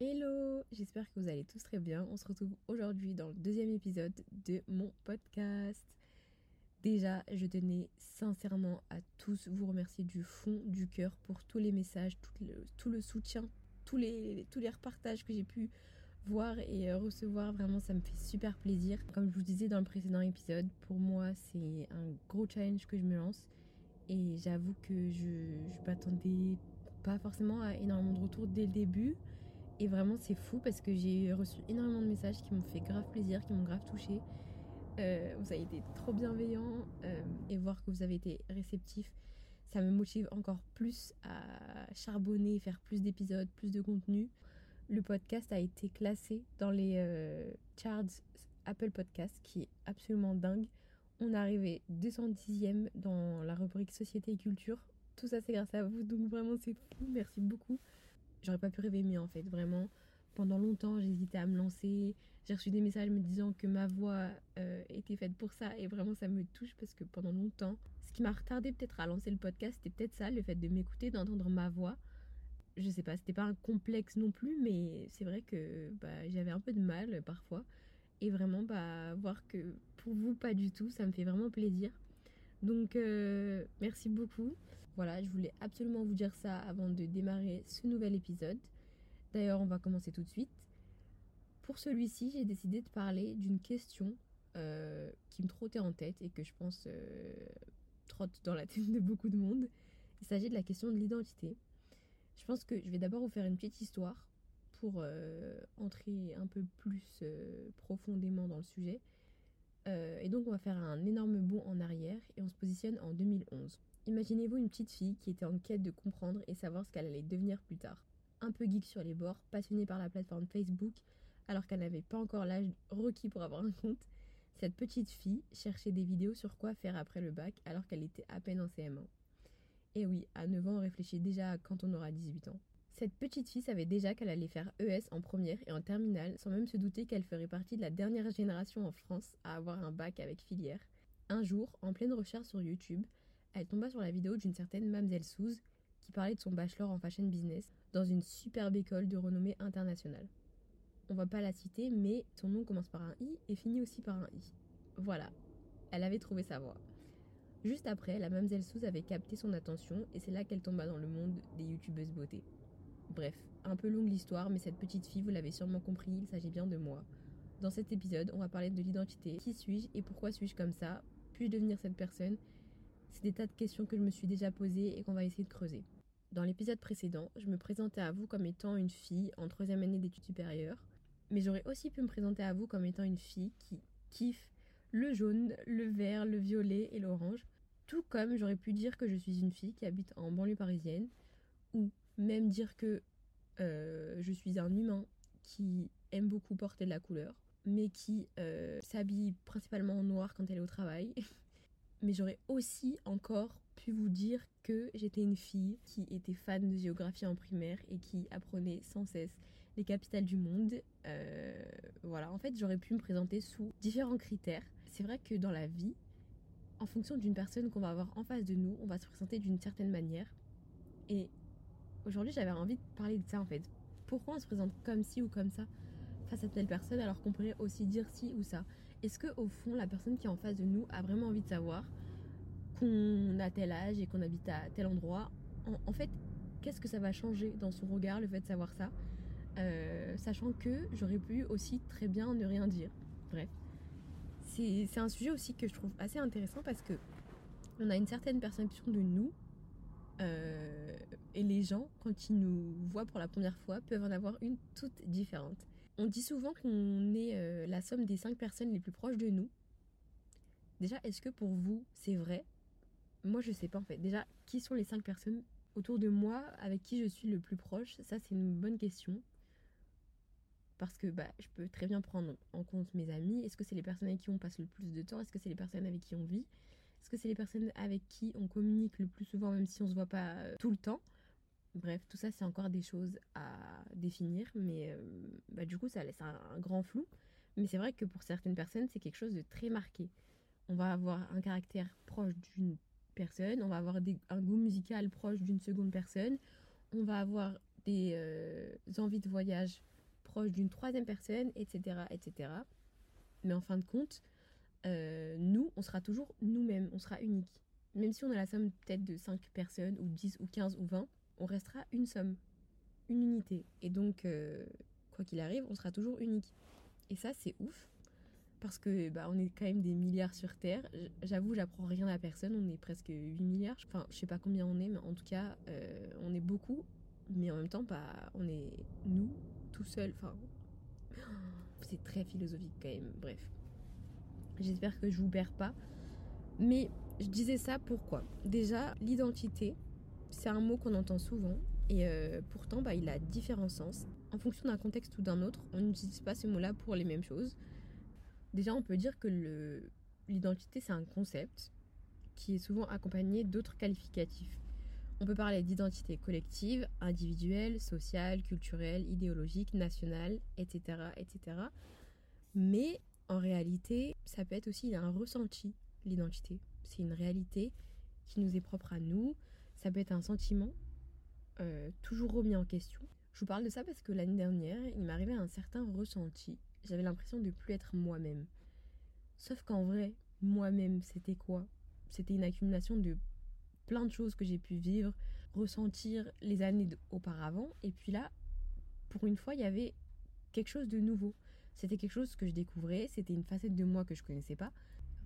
Hello, j'espère que vous allez tous très bien. On se retrouve aujourd'hui dans le deuxième épisode de mon podcast. Déjà, je tenais sincèrement à tous vous remercier du fond du cœur pour tous les messages, tout le, soutien, tous les, tous les repartages que j'ai pu voir et euh, recevoir. Vraiment, ça me fait super plaisir. Comme je vous disais dans le précédent épisode, pour moi, c'est un gros challenge que je me lance. Et j'avoue que je ne m'attendais pas forcément à énormément de retours dès le début. Et vraiment, c'est fou parce que j'ai reçu énormément de messages qui m'ont fait grave plaisir, qui m'ont grave touché. Euh, vous avez été trop bienveillants euh, et voir que vous avez été réceptifs, ça me motive encore plus à charbonner, faire plus d'épisodes, plus de contenu. Le podcast a été classé dans les euh, charts Apple Podcast, qui est absolument dingue. On est arrivé 210e dans la rubrique Société et Culture. Tout ça, c'est grâce à vous, donc vraiment, c'est fou. Merci beaucoup j'aurais pas pu rêver mieux en fait, vraiment. Pendant longtemps, j'hésitais à me lancer. J'ai reçu des messages me disant que ma voix euh, était faite pour ça et vraiment ça me touche parce que pendant longtemps, ce qui m'a retardé peut-être à lancer le podcast, c'était peut-être ça, le fait de m'écouter, d'entendre ma voix. Je sais pas, c'était pas un complexe non plus, mais c'est vrai que bah, j'avais un peu de mal parfois. Et vraiment, bah, voir que pour vous, pas du tout, ça me fait vraiment plaisir. Donc euh, merci beaucoup. Voilà, je voulais absolument vous dire ça avant de démarrer ce nouvel épisode. D'ailleurs, on va commencer tout de suite. Pour celui-ci, j'ai décidé de parler d'une question euh, qui me trottait en tête et que je pense euh, trotte dans la tête de beaucoup de monde. Il s'agit de la question de l'identité. Je pense que je vais d'abord vous faire une petite histoire pour entrer un peu plus profondément dans le sujet. Euh, et donc on va faire un énorme bond en arrière et on se positionne en 2011. Imaginez-vous une petite fille qui était en quête de comprendre et savoir ce qu'elle allait devenir plus tard. Un peu geek sur les bords, passionnée par la plateforme Facebook, alors qu'elle n'avait pas encore l'âge requis pour avoir un compte, cette petite fille cherchait des vidéos sur quoi faire après le bac alors qu'elle était à peine en CM1. Et oui, à 9 ans, on réfléchit déjà à quand on aura 18 ans. Cette petite fille savait déjà qu'elle allait faire ES en première et en terminale, sans même se douter qu'elle ferait partie de la dernière génération en France à avoir un bac avec filière. Un jour, en pleine recherche sur YouTube, elle tomba sur la vidéo d'une certaine Mamselle Souze qui parlait de son bachelor en fashion business dans une superbe école de renommée internationale. On va pas la citer, mais son nom commence par un I et finit aussi par un I. Voilà, elle avait trouvé sa voie. Juste après, la Mamselle Souze avait capté son attention et c'est là qu'elle tomba dans le monde des youtubeuses beauté. Bref, un peu longue l'histoire, mais cette petite fille, vous l'avez sûrement compris, il s'agit bien de moi. Dans cet épisode, on va parler de l'identité. Qui suis-je et pourquoi suis-je comme ça Puis-je devenir cette personne C'est des tas de questions que je me suis déjà posées et qu'on va essayer de creuser. Dans l'épisode précédent, je me présentais à vous comme étant une fille en troisième année d'études supérieures, mais j'aurais aussi pu me présenter à vous comme étant une fille qui kiffe le jaune, le vert, le violet et l'orange, tout comme j'aurais pu dire que je suis une fille qui habite en banlieue parisienne, ou même dire que euh, je suis un humain qui aime beaucoup porter de la couleur, mais qui euh, s'habille principalement en noir quand elle est au travail. mais j'aurais aussi encore pu vous dire que j'étais une fille qui était fan de géographie en primaire et qui apprenait sans cesse les capitales du monde. Euh, voilà, en fait, j'aurais pu me présenter sous différents critères. C'est vrai que dans la vie, en fonction d'une personne qu'on va avoir en face de nous, on va se présenter d'une certaine manière. Et Aujourd'hui, j'avais envie de parler de ça en fait. Pourquoi on se présente comme ci ou comme ça face à telle personne alors qu'on pourrait aussi dire ci ou ça? Est-ce que au fond, la personne qui est en face de nous a vraiment envie de savoir qu'on a tel âge et qu'on habite à tel endroit? En, fait, qu'est-ce que ça va changer dans son regard le fait de savoir ça? Euh, Sachant que j'aurais pu aussi très bien ne rien dire. Bref. C'est un sujet aussi que je trouve assez intéressant parce que on a une certaine perception de nous euh, et les gens, quand ils nous voient pour la première fois, peuvent en avoir une toute différente. On dit souvent qu'on est euh, la somme des cinq personnes les plus proches de nous. Déjà, est-ce que pour vous, c'est vrai? Moi, je sais pas en fait. Déjà, qui sont les cinq personnes autour de moi avec qui je suis le plus proche? Ça, c'est une bonne question. Parce que bah, je peux très bien prendre en compte mes amis. Est-ce que c'est les personnes avec qui on passe le plus de temps? Est-ce que c'est les personnes avec qui on vit? Est-ce que c'est les personnes avec qui on communique le plus souvent, même si on se voit pas euh, tout le temps? Bref, tout ça, c'est encore des choses à définir, mais euh, bah, du coup, ça laisse un, grand flou. Mais c'est vrai que pour certaines personnes, c'est quelque chose de très marqué. On va avoir un caractère proche d'une personne, on va avoir un goût musical proche d'une seconde personne, on va avoir des euh, envies de voyage proches d'une troisième personne, etc., etc. Mais en fin de compte, euh, nous, on sera toujours nous-mêmes, on sera unique. Même si on a la somme peut-être de 5 personnes, ou 10, ou 15, ou 20, on restera une somme, une unité. Et donc, euh, quoi qu'il arrive, on sera toujours unique. Et ça, c'est ouf. Parce que bah, on est quand même des milliards sur Terre. J'avoue, j'apprends rien à personne. On est presque 8 milliards. Enfin, je sais pas combien on est, mais en tout cas, euh, on est beaucoup. Mais en même temps, bah, on est nous, tout seuls. Enfin, c'est très philosophique quand même. Bref. J'espère que je vous perds pas. Mais je disais ça pourquoi Déjà, l'identité, c'est un mot qu'on entend souvent. Et euh, pourtant, bah, il a différents sens. En fonction d'un contexte ou d'un autre, on n'utilise pas ce mot-là pour les mêmes choses. Déjà, on peut dire que l'identité, c'est un concept qui est souvent accompagné d'autres qualificatifs. On peut parler d'identité collective, individuelle, sociale, culturelle, idéologique, nationale, etc., etc. Mais en réalité, ça peut être aussi un ressenti, l'identité. C'est une réalité qui nous est propre à nous. Ça peut être un sentiment euh, toujours remis en question. Je vous parle de ça parce que l'année dernière, il m'arrivait un certain ressenti. J'avais l'impression de plus être moi-même. Sauf qu'en vrai, moi-même, c'était quoi? C'était une accumulation de plein de choses que j'ai pu vivre, ressentir les années auparavant. Et puis là, pour une fois, il y avait quelque chose de nouveau. C'était quelque chose que je découvrais, c'était une facette de moi que je connaissais pas.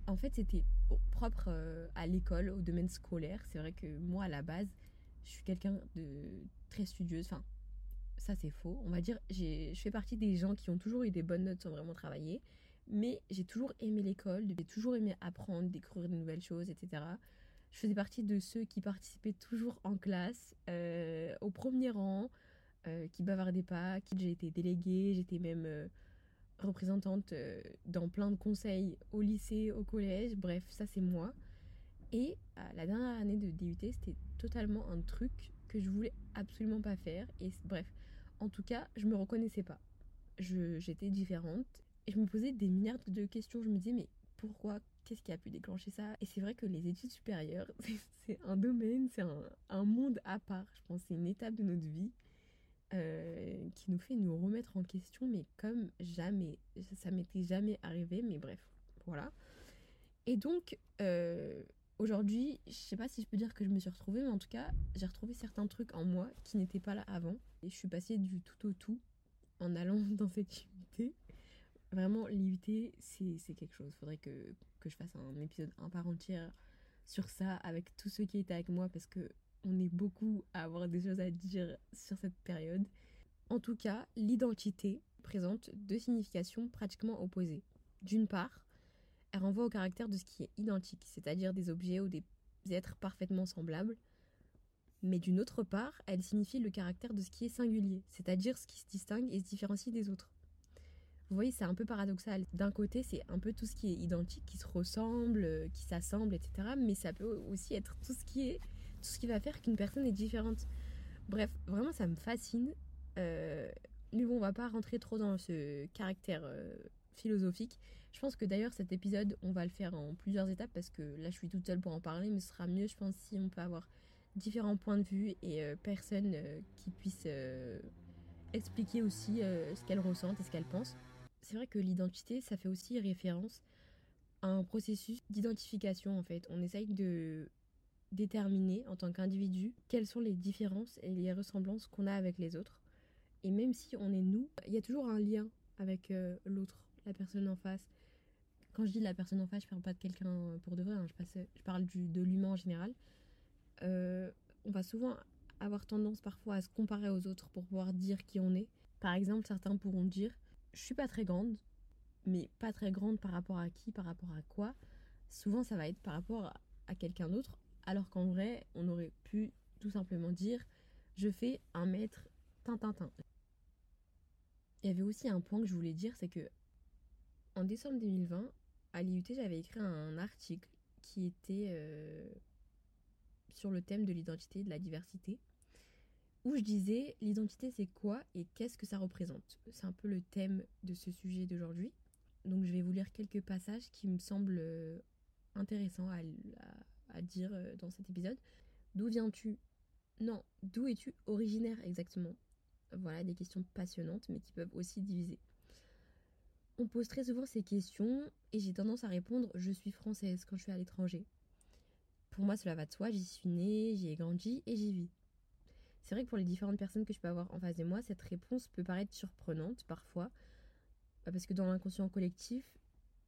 En fait, c'était propre euh, à l'école, au domaine scolaire. C'est vrai que moi, à la base, je suis quelqu'un de très studieuse. Enfin, ça c'est faux. On va dire, je fais partie des gens qui ont toujours eu des bonnes notes sans vraiment travailler. Mais j'ai toujours aimé l'école, j'ai toujours aimé apprendre, découvrir de nouvelles choses, etc. Je faisais partie de ceux qui participaient toujours en classe, euh, au premier rang, euh, qui bavardaient pas, qui j'ai été déléguée, j'étais même représentante dans plein de conseils au lycée, au collège, bref, ça c'est moi. Et la dernière année de DUT, c'était totalement un truc que je voulais absolument pas faire. Et bref, en tout cas, je me reconnaissais pas. J'étais différente et je me posais des milliards de questions. Je me disais, mais pourquoi? Qu'est-ce qui a pu déclencher ça? Et c'est vrai que les études supérieures, c'est un domaine, c'est un, monde à part. Je pense c'est une étape de notre vie euh, qui nous fait nous remettre en question, mais comme jamais. Ça m'était jamais arrivé, mais bref, voilà. Et donc, euh, aujourd'hui, je sais pas si je peux dire que je me suis retrouvée, mais en tout cas, j'ai retrouvé certains trucs en moi qui n'étaient pas là avant. Et je suis passée du tout au tout en allant dans cette unité. Vraiment, l'IUT, c'est quelque chose. Faudrait que, que je fasse un épisode un part entière sur ça avec tous ceux qui étaient avec moi parce que on est beaucoup à avoir des choses à dire sur cette période. En tout cas, l'identité présente deux significations pratiquement opposées. D'une part, elle renvoie au caractère de ce qui est identique, c'est-à-dire des objets ou des êtres parfaitement semblables. Mais d'une autre part, elle signifie le caractère de ce qui est singulier, c'est-à-dire ce qui se distingue et se différencie des autres. Vous voyez, c'est un peu paradoxal. D'un côté, c'est un peu tout ce qui est identique, qui se ressemble, euh, qui s'assemble, etc. Mais ça peut aussi être tout ce qui est, tout ce qui va faire qu'une personne est différente. Bref, vraiment, ça me fascine. Euh, mais bon, on va pas rentrer trop dans ce caractère euh, philosophique. Je pense que d'ailleurs, cet épisode, on va le faire en plusieurs étapes parce que là, je suis toute seule pour en parler, mais ce sera mieux, je pense, si on peut avoir différents points de vue et personnes qui puissent expliquer aussi ce qu'elles ressentent et ce qu'elles pensent c'est vrai que l'identité, ça fait aussi référence à un processus d'identification en fait. On essaye de déterminer en tant qu'individu quelles sont les différences et les ressemblances qu'on a avec les autres. Et même si on est nous, il y a toujours un lien avec euh, l'autre, la personne en face. Quand je dis la personne en face, je parle pas de quelqu'un pour de vrai, hein. je, je, parle du, de l'humain en général. Euh, on va souvent avoir tendance parfois à se comparer aux autres pour pouvoir dire qui on est. Par exemple, certains pourront dire je suis pas très grande, mais pas très grande par rapport à qui, par rapport à quoi. Souvent, ça va être par rapport à, quelqu'un d'autre, alors qu'en vrai, on aurait pu tout simplement dire je fais un mètre tintintin. Il y avait aussi un point que je voulais dire, c'est que en décembre 2020, à l'IUT, j'avais écrit un article qui était euh, sur le thème de l'identité et de la diversité où je disais l'identité c'est quoi et qu'est-ce que ça représente? C'est un peu le thème de ce sujet d'aujourd'hui. Donc je vais vous lire quelques passages qui me semblent euh, intéressants à, dire euh, dans cet épisode. D'où viens-tu? Non, d'où es-tu originaire exactement? Voilà, des questions passionnantes, mais qui peuvent aussi diviser. On pose très souvent ces questions et j'ai tendance à répondre je suis française quand je suis à l'étranger. Pour moi, cela va de soi, j'y suis née, j'y ai grandi et j'y vis. C'est vrai que pour les différentes personnes que je peux avoir en face de moi, cette réponse peut paraître surprenante parfois, bah, parce que dans l'inconscient collectif,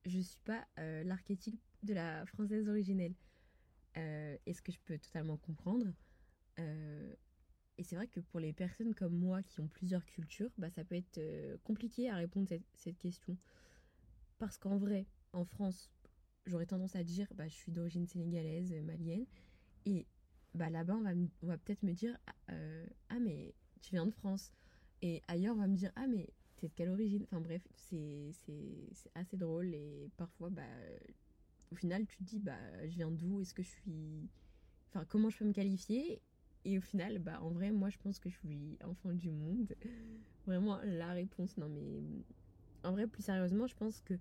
je suis pas euh, l'archétype de la française originelle. Euh, et ce que je peux totalement comprendre. Euh, et c'est vrai que pour les personnes comme moi qui ont plusieurs cultures, bah, ça peut être compliqué à répondre à cette, question. Parce qu'en vrai, en France, j'aurais tendance à dire bah, je suis d'origine sénégalaise, malienne. Et bah, là-bas, on va, peut-être me dire Ah, mais tu viens de France. Et ailleurs, on va me dire Ah, mais t'es de quelle origine? Enfin bref, c'est assez drôle et parfois, bah, au final, tu te dis, bah, je viens d'où? Est-ce que je suis. Enfin, comment je peux me qualifier? Et au final, bah, en vrai, moi, je pense que je suis enfant du monde. Vraiment, la réponse. Non, mais. En vrai, plus sérieusement, je pense que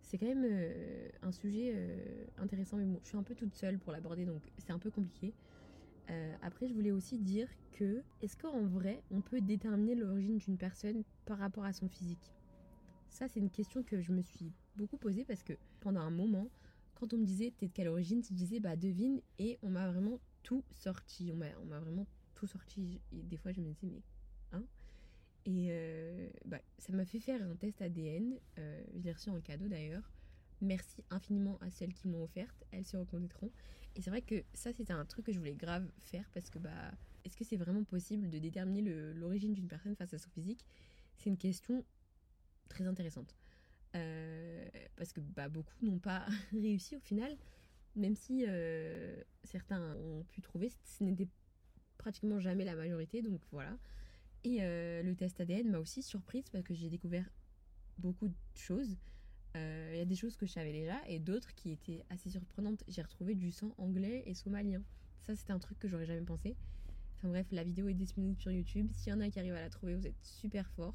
c'est quand même euh, un sujet euh, intéressant. Mais bon, je suis un peu toute seule pour l'aborder, donc c'est un peu compliqué. Euh, après, je voulais aussi dire que est-ce qu'en vrai, on peut déterminer l'origine d'une personne par rapport à son physique? Ça, c'est une question que je me suis beaucoup posée parce que pendant un moment, quand on me disait t'es de quelle origine, je disais bah devine et on m'a vraiment tout sorti. On m'a vraiment tout sorti. Et des fois, je me disais mais hein Et euh, bah, ça m'a fait faire un test ADN. Euh, je l'ai reçu en cadeau d'ailleurs. Merci infiniment à celles qui m'ont offerte. Elles se reconnaîtront. Et c'est vrai que ça, c'était un truc que je voulais grave faire parce que, bah, est-ce que c'est vraiment possible de déterminer l'origine d'une personne face à son physique? C'est une question très intéressante. Euh, parce que bah, beaucoup n'ont pas réussi au final, même si euh, certains ont pu trouver, ce n'était pratiquement jamais la majorité, donc voilà. Et euh, le test ADN m'a aussi surprise parce que j'ai découvert beaucoup de choses. Euh, il y a des choses que je savais déjà et d'autres qui étaient assez surprenantes. J'ai retrouvé du sang anglais et somalien. Ça, c'était un truc que j'aurais jamais pensé. Enfin bref, la vidéo est disponible sur YouTube. S'il y en a qui arrivent à la trouver, vous êtes super fort.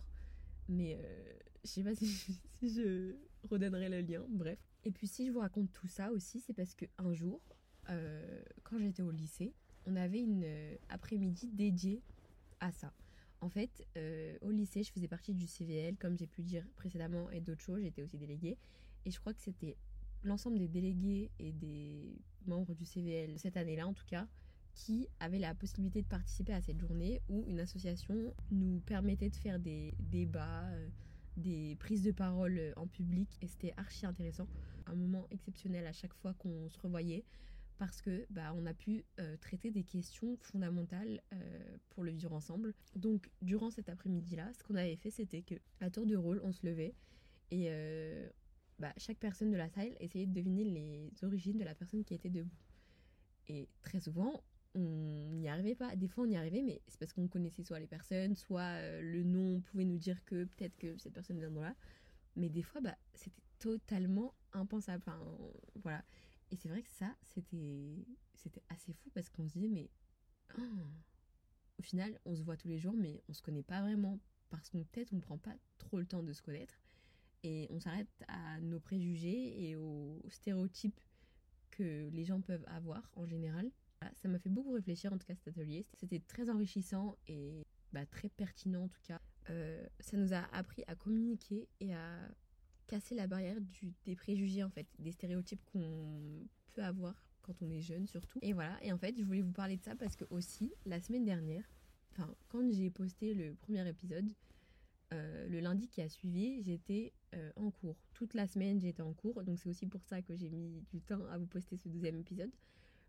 Mais euh, je sais pas si, je redonnerai le lien. Bref. Et puis si je vous raconte tout ça aussi, c'est parce que un jour, euh, quand j'étais au lycée, on avait une après-midi dédiée à ça. En fait, euh, au lycée, je faisais partie du CVL, comme j'ai pu dire précédemment, et d'autres choses. J'étais aussi déléguée. Et je crois que c'était l'ensemble des délégués et des membres du CVL, cette année-là en tout cas, qui avaient la possibilité de participer à cette journée où une association nous permettait de faire des débats, euh, des prises de parole en public. Et c'était archi intéressant. Un moment exceptionnel à chaque fois qu'on se revoyait parce que bah, on a pu euh, traiter des questions fondamentales euh, pour le vivre ensemble. Donc durant cet après-midi-là, ce qu'on avait fait, c'était que à tour de rôle, on se levait et bah, chaque personne de la salle essayait de deviner les origines de la personne qui était debout. Et très souvent, on n'y arrivait pas. Des fois, on y arrivait, mais c'est parce qu'on connaissait soit les personnes, soit le nom pouvait nous dire que peut-être que cette personne vient de là. Mais des fois, bah, c'était totalement impensable. Voilà. Et c'est vrai que ça, c'était, assez fou parce qu'on se disait, mais oh, au final, on se voit tous les jours, mais on se connaît pas vraiment parce qu'on peut-être on prend pas trop le temps de se connaître et on s'arrête à nos préjugés et aux stéréotypes que les gens peuvent avoir en général. Ça m'a fait beaucoup réfléchir en tout cas cet atelier. C'était très enrichissant et bah, très pertinent en tout cas. Euh, ça nous a appris à communiquer et à casser la barrière des préjugés en fait, des stéréotypes qu'on peut avoir quand on est jeune surtout. Et voilà, et en fait je voulais vous parler de ça parce que aussi la semaine dernière, enfin quand j'ai posté le premier épisode, euh, le lundi qui a suivi, j'étais euh, en cours. Toute la semaine j'étais en cours, donc c'est aussi pour ça que j'ai mis du temps à vous poster ce deuxième épisode.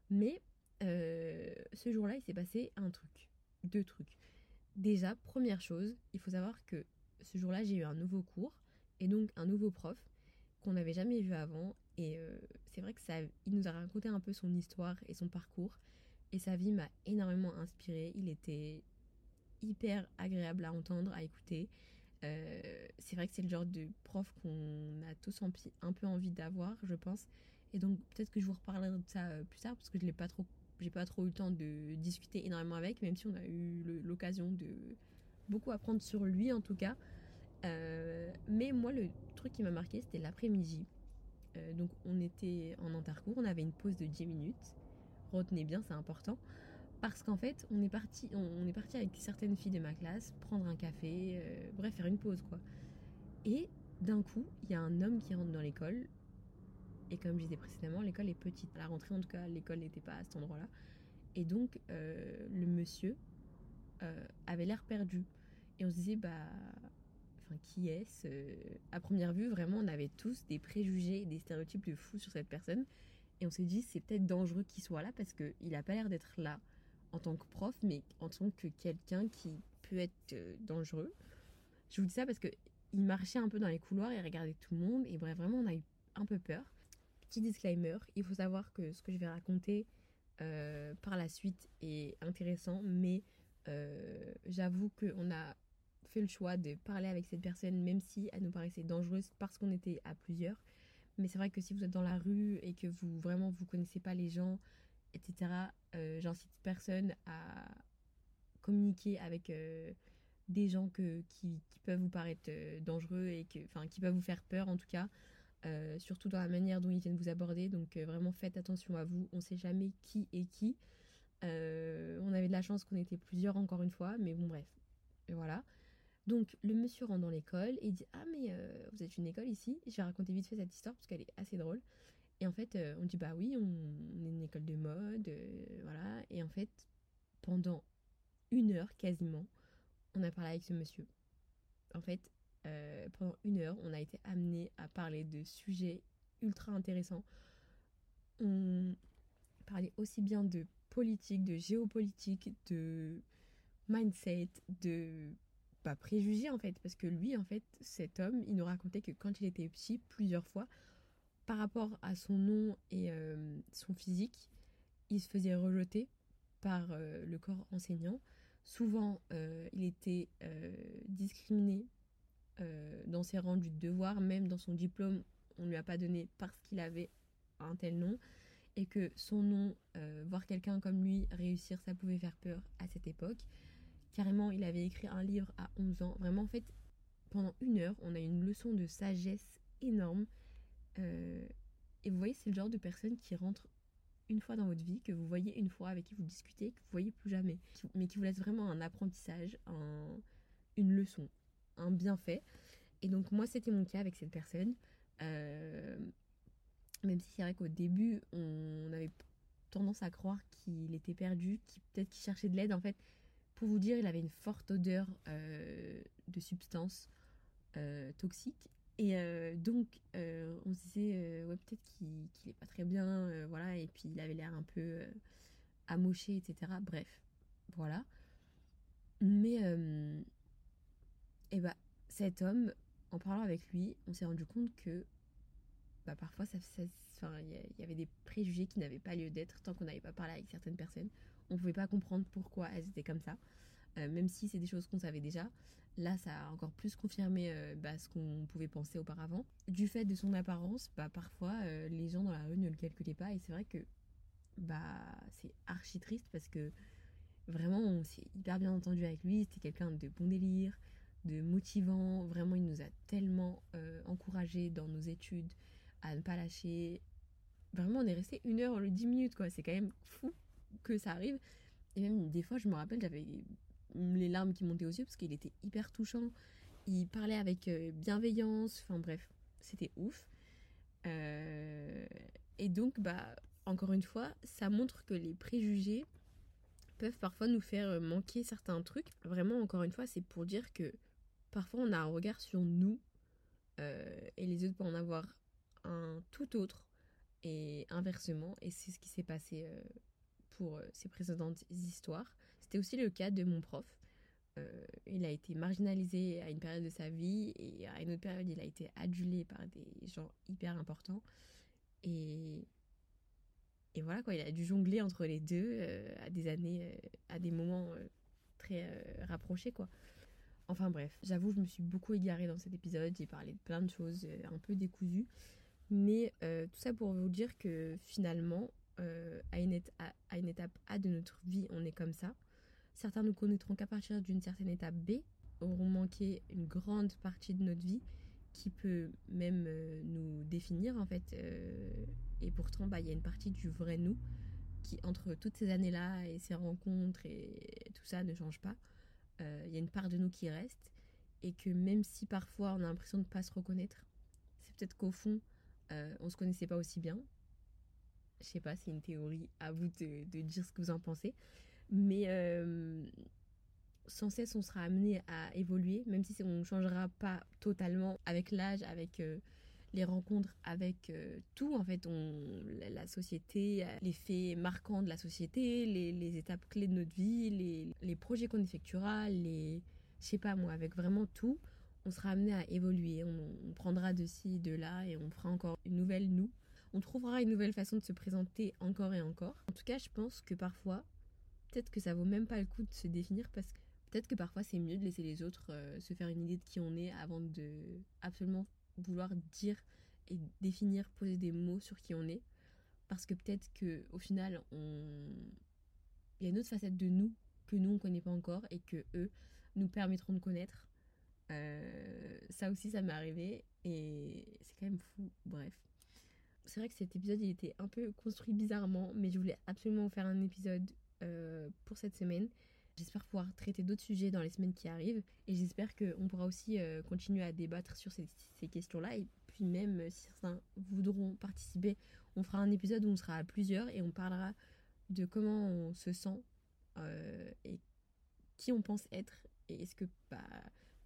Mais euh, ce jour-là il s'est passé un truc, deux trucs. Déjà, première chose, il faut savoir que ce jour-là j'ai eu un nouveau cours et donc un nouveau prof qu'on n'avait jamais vu avant. Et euh, c'est vrai que ça, il nous a raconté un peu son histoire et son parcours. Et sa vie m'a énormément inspirée. Il était hyper agréable à entendre, à écouter. Euh, c'est vrai que c'est le genre de prof qu'on a tous un peu envie d'avoir, je pense. Et donc peut-être que je vous reparlerai de ça plus tard parce que je l'ai pas trop, j'ai pas trop eu le temps de discuter énormément avec, même si on a eu l'occasion de beaucoup apprendre sur lui en tout cas. Euh, mais moi, le truc qui m'a marqué, c'était l'après-midi. Euh, donc, on était en intercours, on avait une pause de 10 minutes. Retenez bien, c'est important. Parce qu'en fait, on est parti, on, est parti avec certaines filles de ma classe prendre un café, euh, bref, faire une pause quoi. Et d'un coup, il y a un homme qui rentre dans l'école. Et comme je disais précédemment, l'école est petite. À la rentrée, en tout cas, l'école n'était pas à cet endroit-là. Et donc, euh, le monsieur euh, avait l'air perdu. Et on se disait, bah, enfin, qui est-ce À première vue, vraiment, on avait tous des préjugés, des stéréotypes de fou sur cette personne. Et on s'est dit, c'est peut-être dangereux qu'il soit là parce qu'il n'a pas l'air d'être là en tant que prof, mais en tant que quelqu'un qui peut être euh, dangereux. Je vous dis ça parce qu'il marchait un peu dans les couloirs, il regardait tout le monde, et bref, vraiment, on a eu un peu peur. Petit disclaimer, il faut savoir que ce que je vais raconter euh, par la suite est intéressant, mais euh, j'avoue qu'on a fait le choix de parler avec cette personne, même si elle nous paraissait dangereuse parce qu'on était à plusieurs. Mais c'est vrai que si vous êtes dans la rue et que vous vraiment vous connaissez pas les gens, etc., euh, j'incite personne à communiquer avec des gens que, qui, peuvent vous paraître dangereux et que, enfin, qui peuvent vous faire peur en tout cas. Surtout dans la manière dont ils viennent vous aborder. Donc vraiment faites attention à vous. On ne sait jamais qui est qui. on avait de la chance qu'on était plusieurs encore une fois, mais bon bref. Et voilà. Donc le monsieur rentre dans l'école et dit Ah mais vous êtes une école ici Je vais raconter vite fait cette histoire parce qu'elle est assez drôle. Et en fait, euh, on dit bah oui, on, est une école de mode, euh, voilà. Et en fait, pendant une heure quasiment, on a parlé avec ce monsieur. En fait, euh, pendant une heure, on a été amené à parler de sujets ultra intéressants. On parlait aussi bien de politique, de géopolitique, de mindset, de pas préjugés en fait. Parce que lui, en fait, cet homme, il nous racontait que quand il était petit, plusieurs fois, par rapport à son nom et euh, son physique, il se faisait rejeter par euh, le corps enseignant. Souvent, il était discriminé dans ses rangs du devoir, même dans son diplôme, on ne lui a pas donné parce qu'il avait un tel nom. Et que son nom, voir quelqu'un comme lui réussir, ça pouvait faire peur à cette époque. Carrément, il avait écrit un livre à 11 ans. Vraiment, en fait, pendant une heure, on a une leçon de sagesse énorme euh, et vous voyez, c'est le genre de personne qui rentre une fois dans votre vie, que vous voyez une fois, avec qui vous discutez, que vous voyez plus jamais, mais qui vous laisse vraiment un apprentissage, une leçon, un bienfait. Et donc moi, c'était mon cas avec cette personne. Euh, même si c'est vrai qu'au début, on avait tendance à croire qu'il était perdu, qu'il peut-être qu'il cherchait de l'aide. En fait, pour vous dire, il avait une forte odeur euh, de substance toxique et euh, donc, euh, on se disait, euh, ouais, peut-être qu'il est pas très bien, voilà, et puis il avait l'air un peu amoché, etc. Bref, voilà. Mais, et bah, cet homme, en parlant avec lui, on s'est rendu compte que bah, parfois, ça, il y avait des préjugés qui n'avaient pas lieu d'être tant qu'on n'avait pas parlé avec certaines personnes. On ne pouvait pas comprendre pourquoi elles étaient comme ça, même si c'est des choses qu'on savait déjà. Là, ça a encore plus confirmé euh, bah, ce qu'on pouvait penser auparavant. Du fait de son apparence, bah, parfois euh, les gens dans la rue ne le calculaient pas et c'est vrai que bah, c'est archi triste parce que vraiment on s'est hyper bien entendu avec lui. C'était quelqu'un de bon délire, de motivant. Vraiment, il nous a tellement euh, encouragés dans nos études à ne pas lâcher. Vraiment, on est resté une heure, dix minutes quoi. C'est quand même fou que ça arrive. Et même des fois, je me rappelle, j'avais les larmes qui montaient aux yeux parce qu'il était hyper touchant. Il parlait avec euh, bienveillance. Enfin bref, c'était ouf. Euh, et donc, bah, encore une fois, ça montre que les préjugés peuvent parfois nous faire euh, manquer certains trucs. Vraiment, encore une fois, c'est pour dire que parfois on a un regard sur nous et les autres peuvent en avoir un tout autre et inversement. Et c'est ce qui s'est passé pour ces précédentes histoires. C'était aussi le cas de mon prof. Euh, il a été marginalisé à une période de sa vie et à une autre période, il a été adulé par des gens hyper importants. Et, voilà, quoi, il a dû jongler entre les deux euh, à des années, euh, à des moments très rapprochés, quoi. Enfin bref, j'avoue, je me suis beaucoup égarée dans cet épisode. J'ai parlé de plein de choses un peu décousues. Mais tout ça pour vous dire que finalement, à, une à une étape A de notre vie, on est comme ça. Certains nous connaîtront qu'à partir d'une certaine étape B, auront manqué une grande partie de notre vie qui peut même euh, nous définir en fait. Euh, et pourtant, bah, il y a une partie du vrai nous qui, entre toutes ces années-là et ces rencontres et tout ça, ne change pas. Euh, il y a une part de nous qui reste. Et que même si parfois on a l'impression de ne pas se reconnaître, c'est peut-être qu'au fond, euh, on ne se connaissait pas aussi bien. Je sais pas, c'est une théorie, à vous de, de, dire ce que vous en pensez. Mais euh, sans cesse, on sera amené à évoluer, même si on ne changera pas totalement avec l'âge, avec les rencontres avec euh, tout, en fait, on, la, société, euh, les faits marquants de la société, les, étapes clés de notre vie, les, les projets qu'on effectuera, les, je sais pas moi, avec vraiment tout, on sera amené à évoluer, on, on prendra de ci, de là et on fera encore une nouvelle nous. On trouvera une nouvelle façon de se présenter encore et encore. En tout cas, je pense que parfois, peut-être que ça vaut même pas le coup de se définir parce que peut-être que parfois c'est mieux de laisser les autres euh, se faire une idée de qui on est avant de absolument vouloir dire et définir, poser des mots sur qui on est. Parce que peut-être que au final, on... il y a une autre facette de nous que nous, on connaît pas encore et que eux nous permettront de connaître. Euh, ça aussi, ça m'est arrivé et c'est quand même fou. Bref. C'est vrai que cet épisode, il était un peu construit bizarrement, mais je voulais absolument faire un épisode euh, pour cette semaine. J'espère pouvoir traiter d'autres sujets dans les semaines qui arrivent et j'espère qu'on pourra aussi euh, continuer à débattre sur ces, questions-là et puis même euh, si certains voudront participer, on fera un épisode où on sera à plusieurs et on parlera de comment on se sent euh, et qui on pense être et est-ce que bah,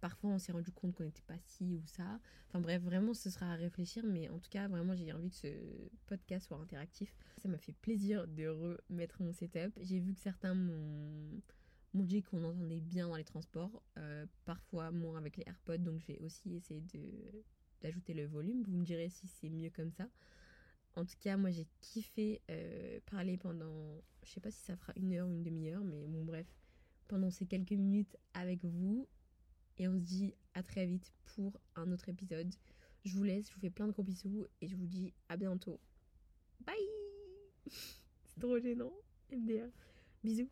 parfois on s'est rendu compte qu'on n'était pas ci ou ça. Enfin bref, vraiment ce sera à réfléchir mais en tout cas vraiment j'ai envie que ce podcast soit interactif. Ça m'a fait plaisir de remettre mon setup. J'ai vu que certains m'ont m'ont dit qu'on entendait bien dans les transports, euh, parfois moins avec les AirPods, donc je vais aussi essayer de d'ajouter le volume. Vous me direz si c'est mieux comme ça. En tout cas, moi j'ai kiffé euh, parler pendant, je sais pas si ça fera une heure ou une demi-heure, mais bon bref, pendant ces quelques minutes avec vous. Et on se dit à très vite pour un autre épisode. Je vous laisse, je vous fais plein de gros bisous et je vous dis à bientôt. Bye C'est trop gênant, MDR. Bisous